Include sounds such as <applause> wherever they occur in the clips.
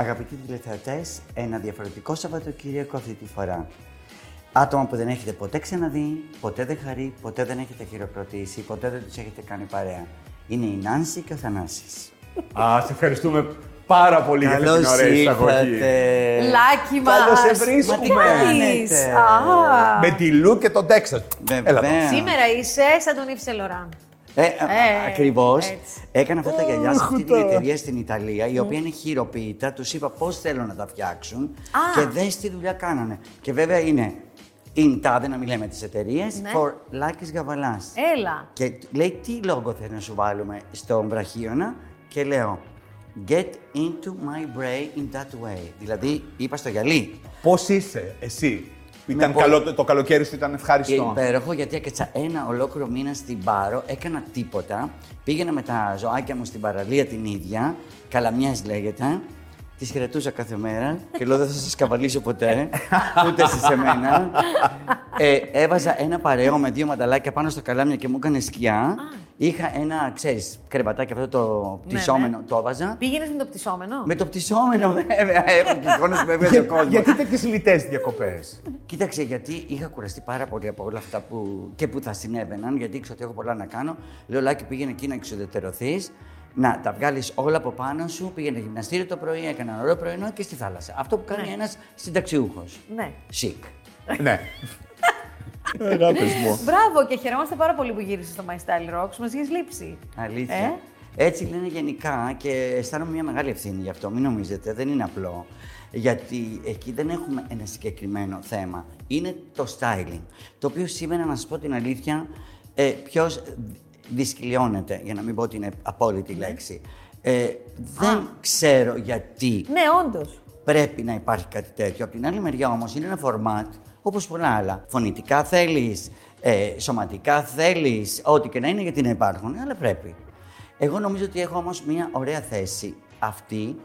Αγαπητοί τηλεθεατές, ένα διαφορετικό Σαββατοκύριακο αυτή τη φορά. Άτομα που δεν έχετε ποτέ ξαναδεί, ποτέ δεν χαρεί, ποτέ δεν έχετε χειροκροτήσει, ποτέ δεν τους έχετε κάνει παρέα. Είναι η Νάνση και ο Θανάσης. Α, σε ευχαριστούμε πάρα πολύ για αυτή την ωραία εισαγωγή. Λάκι μας! Καλώς σε βρίσκουμε. κάνετε; Με τη Λου και τον Τέξας. Έλα εδώ. Βέβαια. Σήμερα είσαι σαν τον Yves Saint Laurent. Ε, Ε, Ακριβώς. έτσι. Έκανα αυτά τα γυαλιά σε αυτή την εταιρεία στην Ιταλία, η οποία είναι χειροποίητα. Τους είπα πώς θέλω να τα φτιάξουν Α. και δες τι δουλειά κάνανε. Και βέβαια είναι in τάδε, να μην λέμε τις εταιρείες, Ναι. for Λάκη Γαβαλάς. Έλα. Και λέει τι λόγο θέλει να σου βάλουμε στον βραχίωνα; Και λέω Get into my brain in that way. Δηλαδή, είπα στο γυαλί. Πώς είσαι εσύ; Ήταν πολύ- καλό, το καλοκαίρι σου ήταν ευχάριστο. Υπέροχο, γιατί έκατσα ένα ολόκληρο μήνα στην Πάρο, έκανα τίποτα. Πήγαινα με τα ζωάκια μου στην παραλία την ίδια, Καλαμιάς λέγεται. Τη χαιρετούσα κάθε μέρα και λέω δεν θα σας καβαλήσω ποτέ, <laughs> ούτε εσείς σε μένα. Ε, έβαζα ένα παρέο με δύο μανταλάκια πάνω στο καλάμια και μου έκανε σκιά. Είχα ένα, ξέρεις, κρεβατάκι αυτό το πτυσσόμενο, το έβαζα. Πήγαινες με το πτυσσόμενο; Με το πτυσσόμενο, βέβαια, <laughs> έχω και εικόνες που με έβγαζε ο Για- κόσμος. Γιατί τέτοιες λιτές διακοπές; Κοίταξε, γιατί είχα κουραστεί πάρα πολύ από όλα αυτά που, και που θα συνέβαιναν, γιατί ήξερα ότι έχω πολλά να κάνω. Λέω, Λάκη, πήγαινε εκεί να εξουδετερωθείς, να τα βγάλεις όλα από πάνω σου. Πήγαινε γυμναστήριο το πρωί, έκανα ένα ωραίο πρωινό και στη θάλασσα. Αυτό που κάνει Ναι. ένας συνταξιούχος. Ναι. Σικ. ναι. Αγάπης μου. Μπράβο και χαιρόμαστε πάρα πολύ που γύρισες στο My Style Rocks. Μας έχει λείψει. Αλήθεια. Ε; Έτσι λένε γενικά και αισθάνομαι μια μεγάλη ευθύνη γι' αυτό. Μην νομίζετε, δεν είναι απλό. Γιατί εκεί δεν έχουμε ένα συγκεκριμένο θέμα. Είναι το styling. Το οποίο σήμερα, να σας πω την αλήθεια, ε, ποιος δυσκολιώνεται, για να μην πω ότι είναι απόλυτη λέξη. Ε, δεν ξέρω γιατί Ναι, όντως. πρέπει να υπάρχει κάτι τέτοιο. Από την άλλη μεριά όμως είναι ένα φορμάτ όπως πολλά άλλα. Φωνητικά θέλεις, ε, σωματικά θέλεις, ό,τι και να είναι γιατί να υπάρχουν, αλλά πρέπει. Εγώ νομίζω ότι έχω όμως μια ωραία θέση αυτή.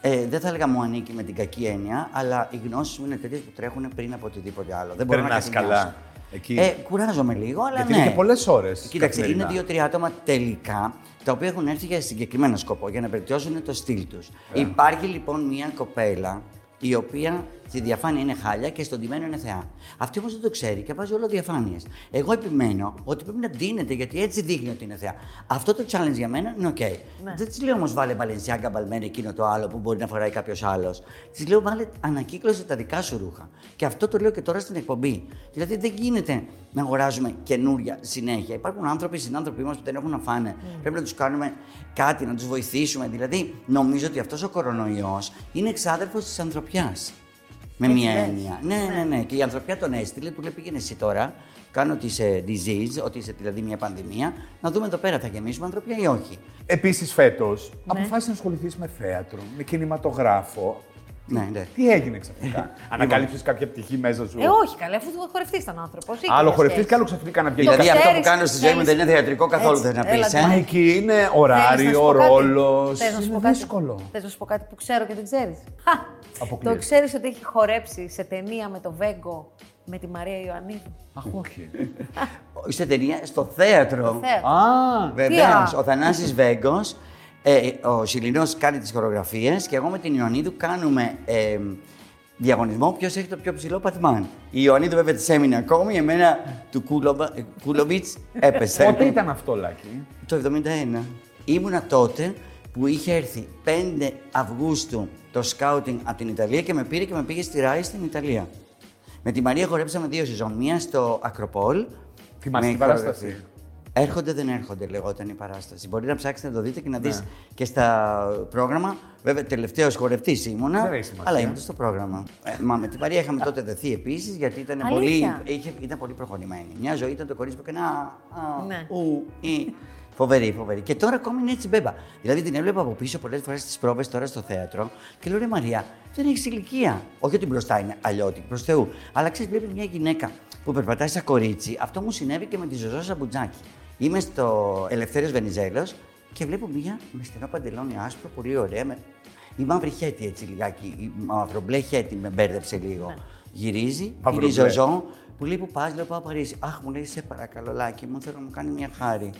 Ε, δεν θα έλεγα μου ανήκει με την κακή έννοια, αλλά οι γνώσεις μου είναι τέτοιες που τρέχουν πριν από οτιδήποτε άλλο. Δεν μπορώ να Περνάς κατηνιάσω. καλά εκεί. Ε, κουράζομαι λίγο, αλλά Γιατί ναι. είναι και πολλές ώρες Κοίταξε, καθημερινά. είναι δύο-τρία άτομα τελικά τα οποία έχουν έρθει για συγκεκριμένο σκοπό, για να βελτιώσουν το στυλ τους. Ε. Υπάρχει λοιπόν μια κοπέλα η οποία στη διαφάνεια είναι χάλια και στον ντυμένο είναι θεά. Αυτή όμως δεν το ξέρει και βάζει όλο διαφάνειες. Εγώ επιμένω ότι πρέπει να ντύνεται γιατί έτσι δείχνει ότι είναι θεά. Αυτό το challenge για μένα είναι οκ. Ναι. Δεν της λέω όμως βάλε Balenciaga Balmain ή εκείνο το άλλο που μπορεί να φοράει κάποιος άλλος. Της λέω βάλε ανακύκλωσε τα δικά σου ρούχα. Και αυτό το λέω και τώρα στην εκπομπή. Δηλαδή δεν γίνεται να αγοράζουμε καινούρια συνέχεια. Υπάρχουν άνθρωποι, συνάνθρωποι μας που δεν έχουν να φάνε. Πρέπει να τους κάνουμε κάτι, να τους βοηθήσουμε. Δηλαδή νομίζω ότι αυτός ο κορονοϊός είναι εξάδελφος της ανθρωπιάς. Με Έτσι μία λες. έννοια. Ναι, ναι, ναι. Και η ανθρωπιά τον έστειλε, του λέει πήγαινε εσύ τώρα, κάνω ότι είσαι disease, ότι είσαι δηλαδή μια πανδημία, να δούμε εδώ πέρα θα γεμίσουμε ανθρωπιά ή όχι. Επίσης φέτος, Ναι. αποφάσισε να ασχοληθείς με θέατρο, με κινηματογράφο. Ναι, ναι. Τι έγινε ξαφνικά; <laughs> Ανακάλυψες κάποια πτυχή μέσα σου; Ε, όχι, καλέ, αφού χορευτή ήταν άνθρωπο. Άλλο χορευτή και άλλο ξαφνικά να βγαίνει. Το Δηλαδή αυτό που ξέρεις, κάνω στη ζωή μου θέλεις- δεν είναι θεατρικό καθόλου, Έτσι, δεν να πεις. έλα, Μα Ε; εκεί είναι ωράριο, ρόλος. Θες να σου πω Είναι κάτι; δύσκολο. Θες να σου πω κάτι που ξέρω και δεν ξέρεις; Αποκλείεται. Το ξέρεις ότι έχει χορέψει σε ταινία με το Βέγκο με τη Μαρία Ιωαννίδου; Αχ, όχι. Σε ταινία, στο θέατρο. Θέατρο. Α, Βεβαίως. α; Ο Θανάσης Βέγκος, ε, ο Σιλινός κάνει τις χορογραφίες και εγώ με την Ιωαννίδου κάνουμε ε, διαγωνισμό ποιος έχει το πιο ψηλό πατμάν. Η Ιωαννίδου βέβαια της έμεινε ακόμη, εμένα του Κούλοβα- ε, Κούλοβιτς έπεσε. πότε ήταν αυτό, Λάκη; Το 71. Ήμουνα τότε που είχε έρθει 5 Αυγούστου το σκάουτινγκ από την Ιταλία και με πήρε και με πήγε στη Ράη στην Ιταλία. Με τη Μαρία χορέψαμε δύο σεζόν. Μία στο Ακροπόλ. Θυμάσαι με την παράσταση; Χορογραφία. Έρχονται, δεν έρχονται, λεγόταν η παράσταση. Μπορεί να ψάξετε να το δείτε και να δεις Ναι. και στα πρόγραμμα. Βέβαια, τελευταίος χορευτής ήμουνα, Δεν έχει σημασία. αλλά ήμουν στο πρόγραμμα. Ε, μα με τη Μαρία είχαμε τότε δεθεί επίσης, γιατί ήταν πολύ, Αλήθεια; είχε, ήταν πολύ προχωρημένη. Μια ζωή ήταν το κορίτσι που έκανε. Α, α, Ναι. ου, ή. Φοβερή, φοβερή. Και τώρα ακόμη είναι έτσι μπέμπα. Δηλαδή την έβλεπα από πίσω πολλές φορές στις πρόβες τώρα στο θέατρο και λέω ρε Μαρία, δεν έχεις ηλικία. Όχι ότι μπροστά είναι αλλιώτικη, προς Θεού. Αλλά ξέρεις, βλέπει μια γυναίκα που περπατάει σαν κορίτσι. Αυτό μου συνέβη και με τη Ζωζό Σαμπουτζάκη. Είμαι στο Ελευθέριος Βενιζέλος και βλέπω μια με στενό παντελόνι άσπρο, πολύ ωραία. Με... Η μαύρη χέτη έτσι λιγάκι, η μαυρομπλε χέτη με μπέρδεψε λίγο. Γυρίζει, είναι η Μαυρομπλε. Ζωζό που λέει που πας, λέω πάω Παρίσι. Αχ, μου λέει σε παρακαλώ, Λάκη μου, θέλω να μου κάνει μια χάρη.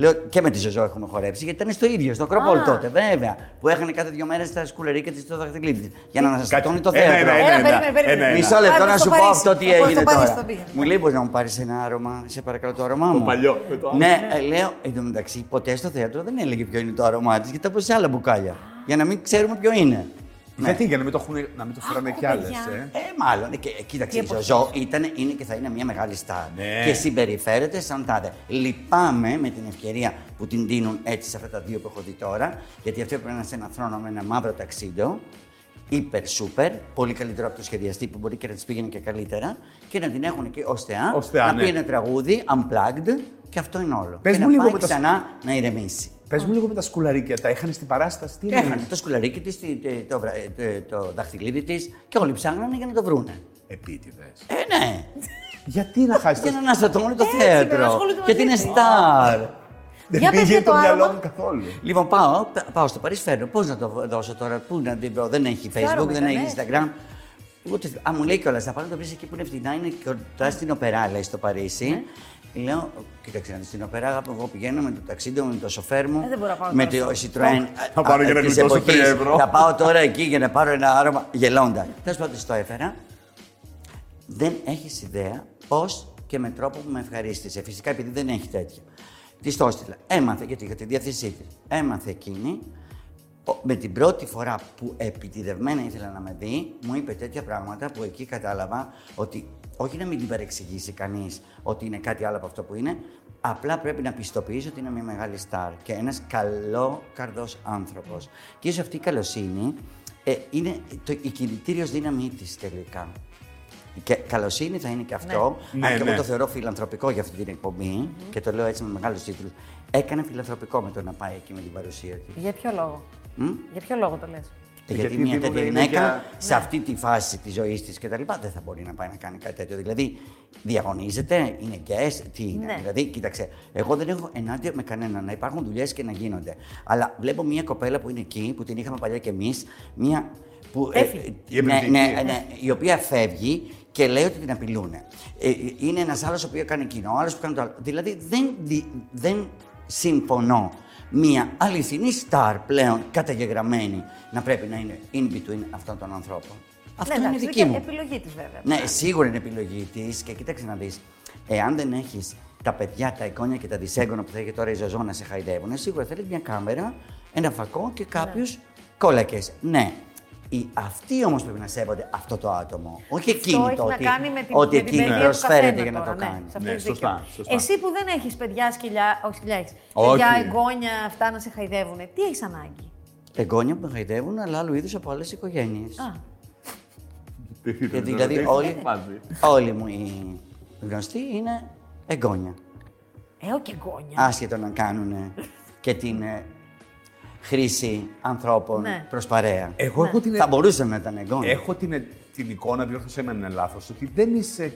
Λέω και με τη Ζωζό έχουμε χορέψει, γιατί ήταν στο ίδιο, στο Ακρόπολ Α. τότε, βέβαια. Που έχανε κάθε δύο μέρες τα σκουλερίκια τη στο δαχτυλίδι τη. Για να σας Κάτσε. τόνει το Ένα, θέατρο. ένα, Έλα, ένα, περίμενε, περίμενε. ένα, ένα. Μισό λεπτό Πάμε να στο σου πω Παρίσι. αυτό τι Πάμε στο έγινε Παρίσι τώρα. το πήγαμε. Μου λέει, μπορείς να μου πάρεις ένα άρωμα, σε παρακαλώ το άρωμά μου. παλιό, με το άλλο. Ναι, ε, λέω, εν τω μεταξύ, ποτέ στο θέατρο δεν έλεγε ποιο είναι το άρωμά της, γιατί τα πω σε άλλα μπουκάλια. Για να μην ξέρουμε ποιο είναι. Γιατί, για να μην το, έχουν, να μην το φέρανε κι άλλες. παιδιά. Ε. Ε, μάλλον. Ε, και, ε, κοίταξε, Τι η Ζωζό ήταν, είναι και θα είναι μια μεγάλη στάρ. Ναι. Και συμπεριφέρεται σαν τάδε. Λυπάμαι με την ευκαιρία που την δίνουν έτσι σε αυτά τα δύο που έχω δει τώρα, γιατί αυτό πρέπει να είναι σε ένα θρόνο με ένα μαύρο ταξίδιο. Υπερ σούπερ, πολύ καλύτερο από το σχεδιαστή που μπορεί και να τη πήγαινε και καλύτερα και να την έχουν και ω θεά, Ως θεά, να ναι. πει ένα τραγούδι, unplugged και αυτό είναι όλο. Πες και μου να λίγο πάει με τα- ξανά να ηρεμήσει. Πες μου λίγο με τα σκουλαρίκια, τα είχαν στην παράσταση. Τι Και εννοείς; έχανε το σκουλαρίκι της, το, βρα- ε, το, το δαχτυλίδι της και όλοι ψάχνανε για να το βρούνε. Επίτηδες. Ε, ναι. Γιατί να χάσεις Για το να αναστατώνει το Έτσι, πρέπει να θέατρο. ασχολούνται Γιατί είναι μαζί τους. στάρ. Δεν Για πες πήγε για το το μυαλό άρωμα. μου καθόλου. Λοιπόν, πάω, πάω στο Παρίσι, φέρνω. Πώς να το δώσω τώρα, πού να την βρω; Δεν έχει Facebook, άρωμα δεν ήταν, έχει ναι. Instagram. Ούτε, α, μου λέει κιόλας, θα πάω να το βρεις εκεί που είναι φτηνά, είναι κοντά στην Οπερά, λέει στο Παρίσι. Λέω, κοίταξε να δεις, στην Οπερά, αγάπη, εγώ πηγαίνω με το ταξίδι μου, με το σοφέρ μου, Ε, δεν μπορώ να πάω με τώρα το στο- Citroën. Θα πάρω για να της γλιτώσω εποχής. τρία ευρώ. Θα πάω τώρα εκεί για να πάρω ένα άρωμα γελώντα. Τέλος πάντων, της το έφερα. Δεν έχεις ιδέα πώς και με τρόπο που με ευχαρίστησε. Φυσικά επειδή δεν έχει τέτοιο. Της το έστειλα. Έμαθε, γιατί είχα τη διάθεσή της. Έμαθε εκείνη. Ο- Με την πρώτη φορά που επιτιδευμένα ήθελα να με δει, μου είπε τέτοια πράγματα που εκεί κατάλαβα ότι όχι να μην την παρεξηγήσει κανείς ότι είναι κάτι άλλο από αυτό που είναι, απλά πρέπει να πιστοποιήσει ότι είναι μια μεγάλη στάρ και ένας καλό καρδός άνθρωπος. Και ίσως αυτή η καλοσύνη ε, είναι το, η κινητήριος δύναμή της τελικά. Και καλοσύνη θα είναι και αυτό. Ναι. αν Ναι, και ναι. εγώ το θεωρώ φιλανθρωπικό για αυτή την εκπομπή και το λέω έτσι με μεγάλους τίτλους. Έκανε φιλανθρωπικό με το να πάει εκεί με την παρουσία της. Για ποιο λόγο; Μ; Για ποιο λόγο το λες; Ε, Γιατί, Γιατί μια δίνουν τέτοια είναι γυναίκα για- σε αυτή τη φάση της ζωής της κτλ. δεν θα μπορεί να πάει να κάνει κάτι τέτοιο. Δηλαδή, διαγωνίζεται, είναι guest, τι είναι. Ναι. Δηλαδή, κοίταξε, εγώ δεν έχω ενάντια με κανέναν να υπάρχουν δουλειές και να γίνονται. Αλλά βλέπω μια κοπέλα που είναι εκεί, που την είχαμε παλιά κι εμείς, μια. Που, ε, Έφυγε. Η ναι, εμπνευστική. ναι, ναι, η οποία φεύγει και λέει ότι την απειλούν. Ε, είναι ένας άλλος ο οποίος κάνει κοινό, άλλος που κάνει το άλλο. Δηλαδή δεν, δι- δεν συμφωνώ μια αληθινή στάρ πλέον καταγεγραμμένη να πρέπει να είναι in between αυτών των ανθρώπων. Αυτό ναι, είναι εντάξει, δική και μου. επιλογή της βέβαια. Ναι, σίγουρα είναι επιλογή της και κοίταξε να δεις. Εάν δεν έχεις τα παιδιά, τα εικόνια και τα δυσέγγωνα που θα έχει τώρα η Ζωζό να σε χαϊδεύουν, σίγουρα θέλει μια κάμερα, ένα φακό και κάποιους κόλακες. Ναι. Οι, αυτοί όμως πρέπει να σέβονται αυτό το άτομο. Όχι εκείνη έχει το να ότι, κάνει με την, ότι με την εκείνη παιδεία του προσφέρεται καθένα για να τώρα, το ναι, κάνει. σε αυτό Ναι, έχεις σωστά, δίκιο. σωστά. Εσύ που δεν έχεις παιδιά σκυλιά, όχι σκυλιά έχεις, Όχι. παιδιά, εγγόνια, αυτά να σε χαϊδεύουν, τι έχεις ανάγκη; Εγγόνια που με χαϊδεύουν, αλλά άλλου είδους από άλλες οικογένειες. Α, Γιατί δηλαδή όλοι, όλοι μου οι γνωστοί είναι εγγόνια. έχω και εγγόνια. Άσχετο να κάνουν και την ε, χρήση ανθρώπων Ναι. προς παρέα. Εγώ έχω την, Θα μπορούσαν να ήταν εγγόνια. έχω την, την εικόνα, διόρθωσέ με αν είναι λάθος, ότι δεν είσαι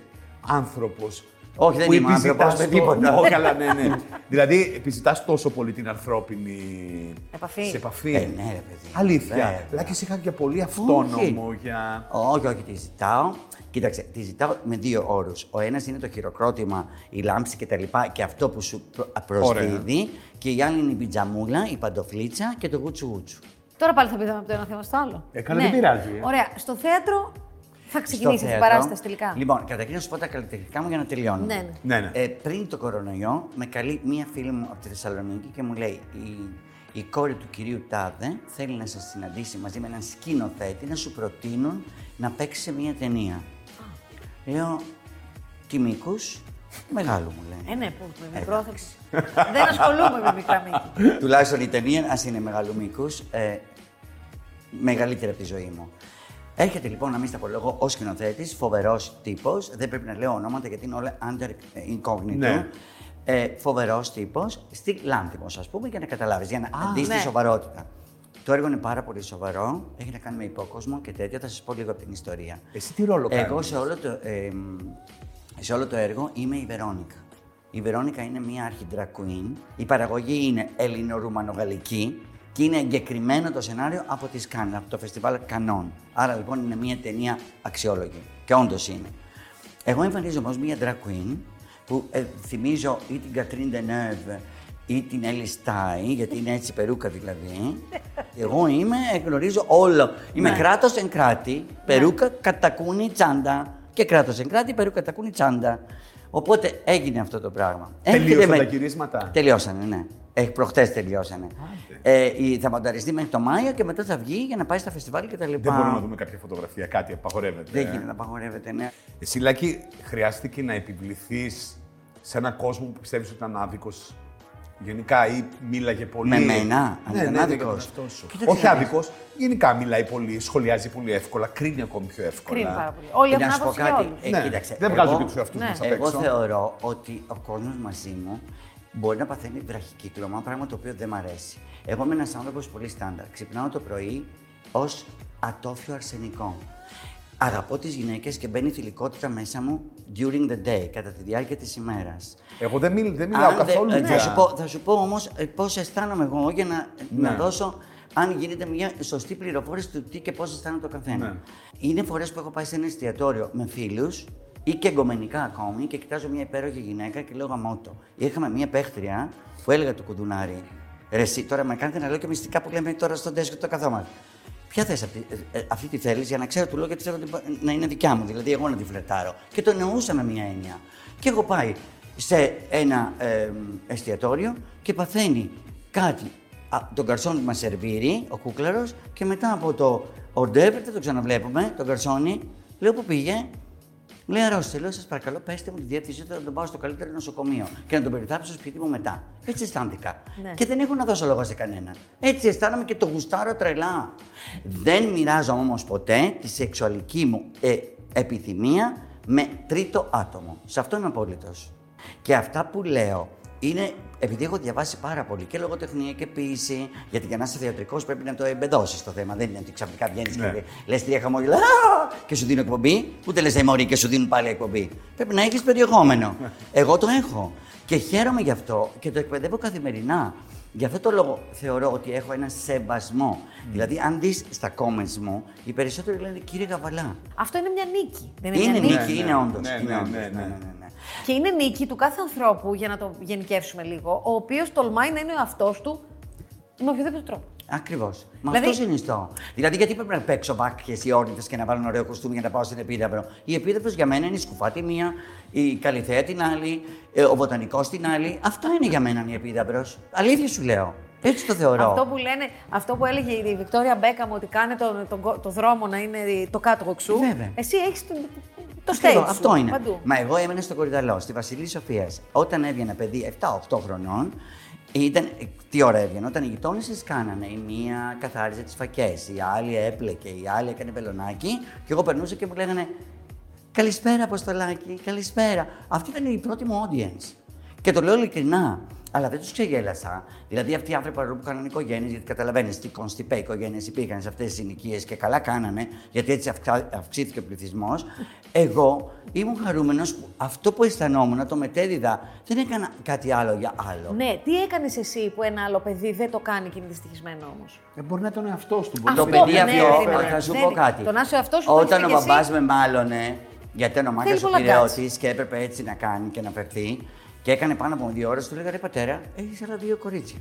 άνθρωπος. Όχι, δεν είμαι άνθρωπος με τίποτα. Όχι, αλλά ναι, ναι. δηλαδή, επιζητάς τόσο πολύ την ανθρώπινη Επαφή. Σε επαφή. Ε, ναι, ρε παιδί. Αλήθεια. Βέβαια. Αλλά και σε είχα για πολύ αυτόνομο για. Όχι, όχι, τη ζητάω. Κοίταξε, τη ζητάω με δύο όρους. Ο ένας είναι το χειροκρότημα, η λάμψη κτλ. Και, και αυτό που σου προ- προσδίδει. Και η άλλη είναι η πιτζαμούλα, η παντοφλίτσα και το γούτσου γούτσου. Τώρα πάλι θα πήγαμε από το ένα θέμα στο άλλο. Ε, καλά, δεν πειράζει, ε. Ωραία. Στο θέατρο θα Στο ξεκινήσεις την θέατρο. παράσταση τελικά. Λοιπόν, καταρχήν να σου πω τα καλλιτεχνικά μου για να τελειώνω. Ναι, ναι. Ναι, ναι. Ε, πριν το κορονοϊό, με καλεί μία φίλη μου από τη Θεσσαλονίκη και μου λέει: Η, η κόρη του κυρίου Τάδε θέλει να σα συναντήσει μαζί με έναν σκηνοθέτη να σου προτείνουν να παίξει σε μία ταινία. Λέω: Τι μήκους, μεγάλου μου λέει. Ε, ναι, που με μικρό θα ξε- Δεν ασχολούμαι με μικρά μήκη. Τουλάχιστον η ταινία, ας είναι μεγάλου μήκους, ε, μεγαλύτερη από τη ζωή μου. Έρχεται λοιπόν να μην στα απολογώ ω σκηνοθέτης, φοβερός τύπος. Δεν πρέπει να λέω ονόματα γιατί είναι όλα under incognito. Ναι. Ε, φοβερός τύπος, στη Λάνθιμος, ας πούμε, για να καταλάβεις, για να Α, δει ναι. τη σοβαρότητα. Το έργο είναι πάρα πολύ σοβαρό. Έχει να κάνει με υπόκοσμο και τέτοια. Θα σας πω λίγο από την ιστορία. Εσύ τι ρόλο κάνεις; Εγώ σε όλο το, ε, σε όλο το έργο είμαι η Βερόνικα. Η Βερόνικα είναι μια αρχή drag queen. Η παραγωγή είναι ελληνο-ρουμανογαλλική και είναι εγκεκριμένο το σενάριο από τη Cannes, από το φεστιβάλ Κανόν. Άρα λοιπόν είναι μια ταινία αξιόλογη. Και όντως είναι. Εγώ εμφανίζομαι ως μια drag queen που ε, θυμίζω ή την Κατρίν Deneuve ή την Έλλη Στάι, γιατί είναι έτσι περούκα δηλαδή. <laughs> Εγώ είμαι, γνωρίζω όλο. Είμαι Ναι. κράτος εν κράτη, περούκα, κατακούνη, τσάντα. Και κράτος εν κράτη, περούκα, κατακούνη, τσάντα. Οπότε έγινε αυτό το πράγμα. Τελείωσαν Έρχεται τα με- γυρίσματα; Τελειώσανε, ναι. Ε, προχτές τελειώσανε. Ε, η- θα μονταριστεί μέχρι το Μάιο και μετά θα βγει για να πάει στα φεστιβάλ και τα λοιπά. Δεν μπορούμε να δούμε κάποια φωτογραφία, κάτι απαγορεύεται. Δεν ε. γίνεται να απαγορεύεται, ναι. Εσύ, Λάκη, χρειάστηκε να επιβληθείς σε έναν κόσμο που πιστεύεις ότι ήταν άδικος. Γενικά ή μίλαγε πολύ. Με μένα, αν ναι, ήταν ναι, ναι, άδικος. για τον εαυτό σου. Κοίταξε Όχι να δεις. άδικος. Γενικά μιλάει πολύ, σχολιάζει πολύ εύκολα, κρίνει ακόμη πιο εύκολα. Κρίνει πάρα πολύ. Όλοι Και έχουν να σου πω άποψη για κάτι. όλους. Ε, Ναι, κοίταξε, δεν βγάζω εγώ- και τους εαυτούς Ναι. μα απ' Εγώ έξω. θεωρώ ότι ο κόσμος μαζί μου μπορεί να παθαίνει βραχικύκλωμα, πράγμα το οποίο δεν μ' αρέσει. Εγώ είμαι ένας άνθρωπος πολύ στάνταρ. Ξυπνάω το πρωί ως ατόφιο αρσενικό. Αγαπώ τις γυναίκες και μπαίνει η θηλυκότητα μέσα μου during the day, κατά τη διάρκεια της ημέρας. Εγώ δεν, μιλ, δεν μιλάω Αν δεν- καθόλου ε, για... θα, σου πω, θα σου πω όμως ε, πώς αισθάνομαι εγώ για να, Ναι. να δώσω αν γίνεται μια σωστή πληροφόρηση του τι και πώς αισθάνεται ο καθένας. Ναι. Είναι φορές που έχω πάει σε ένα εστιατόριο με φίλους ή και εγκομενικά ακόμη και κοιτάζω μια υπέροχη γυναίκα και λέω γαμώτο. Είχαμε μια παίχτρια που έλεγα του κουδουνάρι, ρε εσύ, τώρα με κάνετε να λέω και μυστικά που λέμε τώρα στον τέσκο το καθόμαστε. Ποια θες αυτή, ε, ε, αυτή τη θέλεις; Για να ξέρω του λέω γιατί θέλω ότι να είναι δικιά μου, δηλαδή εγώ να τη φλετάρω. Και το εννοούσα με μια έννοια. Και έχω πάει σε ένα ε, εστιατόριο και παθαίνει κάτι. Α, τον καρσόνι μας σερβίρει, ο κούκλαρος, και μετά από το ορντεύρ, δεν το ξαναβλέπουμε, τον καρσόνι, λέω που πήγε, Λέει αρρώστια, λέω σας παρακαλώ, πέστε μου τη διεύθυνσή του να τον πάω στο καλύτερο νοσοκομείο και να τον περιθάψω στο σπίτι μου μετά. Έτσι αισθάνθηκα. Ναι. Και δεν έχω να δώσω λόγο σε κανέναν. Έτσι αισθάνομαι και το γουστάρω τρελά. Δεν μοιράζομαι όμως ποτέ τη σεξουαλική μου ε, επιθυμία με τρίτο άτομο. Σε αυτό είμαι απόλυτος. Και αυτά που λέω είναι επειδή έχω διαβάσει πάρα πολύ και λογοτεχνία και ποίηση, γιατί για να είσαι θεατρικός πρέπει να το εμπεδώσεις το θέμα. Δεν είναι ότι ξαφνικά βγαίνεις Ναι. και λες τρία χαμόγελα «Α!» Και σου δίνω εκπομπή, ούτε λες μωρή και σου δίνουν πάλι εκπομπή. Πρέπει να έχεις περιεχόμενο. Εγώ το έχω. Και χαίρομαι γι' αυτό και το εκπαιδεύω καθημερινά. Γι' αυτό το λόγο θεωρώ ότι έχω ένα σεβασμό. Δηλαδή, αν δεις στα comments μου, οι περισσότεροι λένε κύριε Γαβαλά. Αυτό είναι μια νίκη. Δεν είναι, Είναι μια νίκη. νίκη, Ναι, είναι ναι. όντως. Ναι, είναι ναι, όντως. ναι, ναι. ναι, ναι, ναι. Και είναι νίκη του κάθε ανθρώπου, για να το γενικεύσουμε λίγο, ο οποίος τολμάει να είναι ο εαυτός του με οποιοδήποτε τρόπο. Ακριβώς. Μα Δηλαδή- αυτό συνιστώ. Δηλαδή, γιατί πρέπει να παίξω βάκχε ή όρνητες και να βάλω ένα ωραίο κοστούμι για να πάω στην επίδαυρο; Η επίδαυρο για μένα είναι η σκουφάτη μία, η καλυθέα την άλλη, ε, ο βοτανικός την άλλη. Αυτό είναι για μένα η επίδαυρος. Αλήθεια σου λέω. Έτσι το θεωρώ. Αυτό που, λένε, αυτό που έλεγε η Βικτόρια Μπέκα μου ότι κάνει το, το, το δρόμο να είναι το κάτω σου. Βέβαια. Εσύ έχεις το, το Αυτό, stage σου, αυτό είναι. Παντού. Μα εγώ έμενα στο Κορυδαλό, στη Βασιλή Σοφίας. Όταν έβγαινε παιδί 7-8 χρονών, ήταν, τι ώρα έβγαινε, όταν οι γειτόνισε κάνανε. Η μία καθάριζε τις φακές, η άλλη έπλεκε, η άλλη έκανε πελονάκι. Και εγώ περνούσα και μου λέγανε Καλησπέρα, Αποστολάκη, καλησπέρα. Αυτή ήταν η πρώτη μου audience. Και το λέω ειλικρινά. Αλλά δεν τους ξεγέλασα. Δηλαδή, αυτοί οι άνθρωποι παρόλο που κάνανε οικογένειες, γιατί καταλαβαίνεις τι κονστιπέ οικογένειες υπήρχαν σε αυτές τις ηλικίε και καλά κάνανε, γιατί έτσι αυξά- αυξήθηκε ο πληθυσμός. Εγώ ήμουν χαρούμενος που αυτό που αισθανόμουν το μετέδιδα. Δεν έκανα κάτι άλλο για άλλο. Ναι, τι έκανες εσύ που ένα άλλο παιδί δεν το κάνει και είναι δυστυχισμένο όμως; Ε, μπορεί να ήταν ο εαυτό του. Αυτό, Το παιδί ναι, αυτό, περίμενε. θα σου Ναι, πω ναι. κάτι. Το να είσαι ο εαυτός σου, το Όταν ο έχεις και μπαμπάς εσύ. με μάλωνε, γιατί ήταν ο μάγκας Θέλει ο πολλά πυρεώτη και έπρεπε έτσι να κάνει και να φερθεί, και έκανε πάνω από δύο ώρες, του λέγα ρε πατέρα, έχεις άλλα δύο κορίτσια.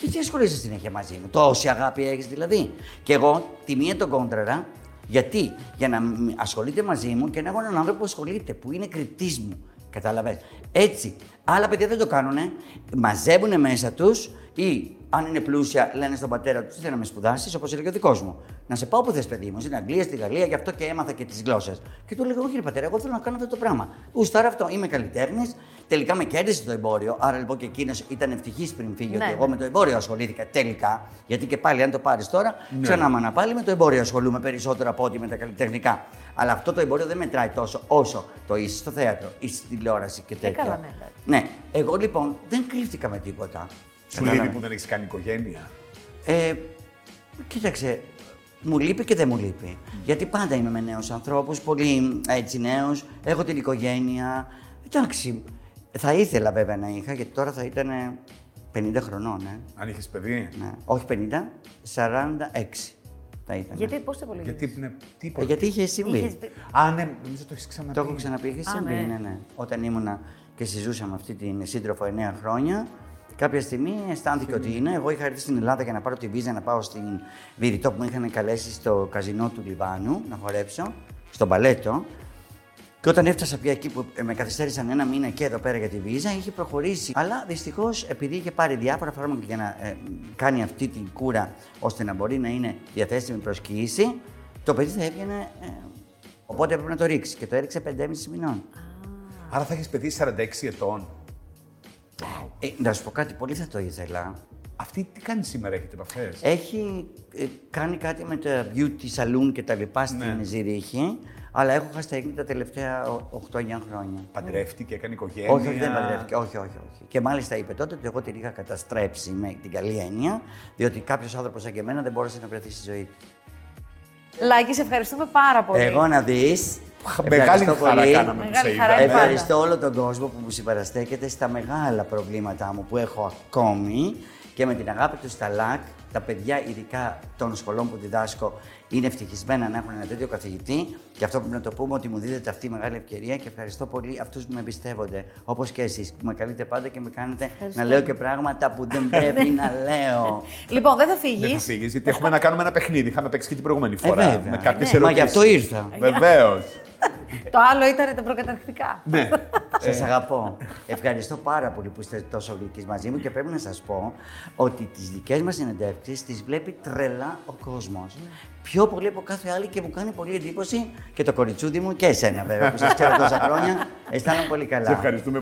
Γιατί ασχολείσαι συνέχεια μαζί μου, τόση αγάπη έχεις δηλαδή. Και εγώ τη μία τον κόντραρα, γιατί; Για να μ- ασχολείται μαζί μου και να έχω έναν άνθρωπο που ασχολείται, που είναι κριτής μου. Κατάλαβε. Έτσι. Άλλα παιδιά δεν το κάνουνε. Μαζεύουν μέσα τους ή αν είναι πλούσια, λένε στον πατέρα τους: Τι θέλει να με σπουδάσεις, όπως έλεγε ο δικός μου. Να σε πάω που θες, παιδί μου, στην Αγγλία, στη Γαλλία, γι' αυτό και έμαθα και τις γλώσσες. Και του έλεγα: Όχι, ρε πατέρα, εγώ θέλω να κάνω αυτό το πράγμα. Γουστάρα αυτό, είμαι καλλιτέχνης. Τελικά με κέρδισε το εμπόριο. Άρα λοιπόν και εκείνος ήταν ευτυχής πριν φύγει Ναι. ότι εγώ με το εμπόριο ασχολήθηκα τελικά. Γιατί και πάλι, αν το πάρεις τώρα, ξανά μάνα πάλι με το εμπόριο ασχολούμαι περισσότερο από ό,τι με τα καλλιτεχνικά. Αλλά αυτό το εμπόριο δεν μετράει τόσο όσο το είσαι στο θέατρο, είσαι στη τηλεόραση και τέτοια. καλά, ναι, εντάξει. ναι, εγώ λοιπόν δεν κρύφτηκα με τίποτα. Σου λείπει Κατάλαβες. που δεν έχεις κάνει οικογένεια. Ε, κοίταξε, μου λείπει και δεν μου λείπει. Γιατί πάντα είμαι με νέους ανθρώπους, πολύ έτσι νέους. Έχω την οικογένεια. Εντάξει, θα ήθελα βέβαια να είχα, γιατί τώρα θα ήταν 50 χρονών. Ε. Αν είχες παιδί; Ναι. Όχι 50, 46 θα ήταν. Γιατί, πώς το υπολογίζει. Γιατί είναι Ε, τίποτα. γιατί είχε συμβεί. Είχες πει- Α, ναι, νομίζω το έχεις ξαναπεί. Το έχω ξαναπεί, είχε Α, συμβεί, ναι. ναι. ναι, Όταν ήμουνα και συζούσα με αυτή την σύντροφο 9 χρόνια, Κάποια στιγμή αισθάνθηκε ότι είναι. Εγώ είχα έρθει στην Ελλάδα για να πάρω τη βίζα να πάω στην Βηρητό που με είχαν καλέσει στο καζινό του Λιβάνου να χορέψω, στο μπαλέτο. Και όταν έφτασα πια εκεί που ε, με καθυστέρησαν ένα μήνα και εδώ πέρα για τη βίζα, είχε προχωρήσει. Αλλά δυστυχώς επειδή είχε πάρει διάφορα φάρμακα για να ε, κάνει αυτή την κούρα ώστε να μπορεί να είναι διαθέσιμη προ κοίηση, το παιδί θα έβγαινε. Ε, οπότε έπρεπε να το ρίξει. Και το έριξε 5,5 μηνών. Άρα θα έχεις παιδί 46 ετών. Ε, να σου πω κάτι, πολύ θα το ήθελα. Αυτή τι κάνει σήμερα, έχετε επαφές; Έχει ε, κάνει κάτι με τα beauty saloon και τα λοιπά στην Ναι. Ζηρίχη, αλλά έχω χάσει τα ίχνη τα τελευταία 8-9 χρόνια. Παντρεύτηκε, έκανε οικογένεια; Όχι, όχι, δεν παντρεύτηκε. Όχι, όχι, όχι. Και μάλιστα είπε τότε ότι εγώ την είχα καταστρέψει με την καλή έννοια, διότι κάποιος άνθρωπος σαν και εμένα δεν μπόρεσε να βρεθεί στη ζωή του. Λάκη, σε ευχαριστούμε πάρα πολύ. Εγώ να δεις. Μεγάλη χαρά κάναμε που Μεγάλη σε χαρά είδαμε. είναι πάντα. Ευχαριστώ όλο τον κόσμο που μου συμπαραστέκεται στα μεγάλα προβλήματά μου που έχω ακόμη και με την αγάπη του στα ΛΑΚ, τα παιδιά ειδικά των σχολών που διδάσκω είναι ευτυχισμένα να έχουν ένα τέτοιο καθηγητή και αυτό πρέπει να το πούμε ότι μου δίδεται αυτή η μεγάλη ευκαιρία και ευχαριστώ πολύ αυτούς που με εμπιστεύονται όπως και εσείς που με καλείτε πάντα και με κάνετε να λέω και πράγματα που δεν πρέπει να <laughs> λέω. Λοιπόν, δεν θα Δεν θα φύγεις. φύγει, γιατί έχουμε να κάνουμε ένα παιχνίδι. Είχαμε παίξει και την προηγούμενη Ε, φορά. βέβαια. με κάποιες Ναι, Μα γι' αυτό ήρθα. Βεβαίως. <laughs> Το άλλο ήταν τα προκαταρκτικά. ναι. <laughs> Σας αγαπώ. Ευχαριστώ πάρα πολύ που είστε τόσο γλυκείς μαζί μου και πρέπει να σας πω ότι τις δικές μας συνεντεύξεις τις βλέπει τρελά ο κόσμος. Πιο πολύ από κάθε άλλη και μου κάνει πολύ εντύπωση και το κοριτσούδι μου και εσένα βέβαια που σας ξέρω τόσα χρόνια. <laughs> Αισθάνομαι πολύ καλά. Σε ευχαριστούμε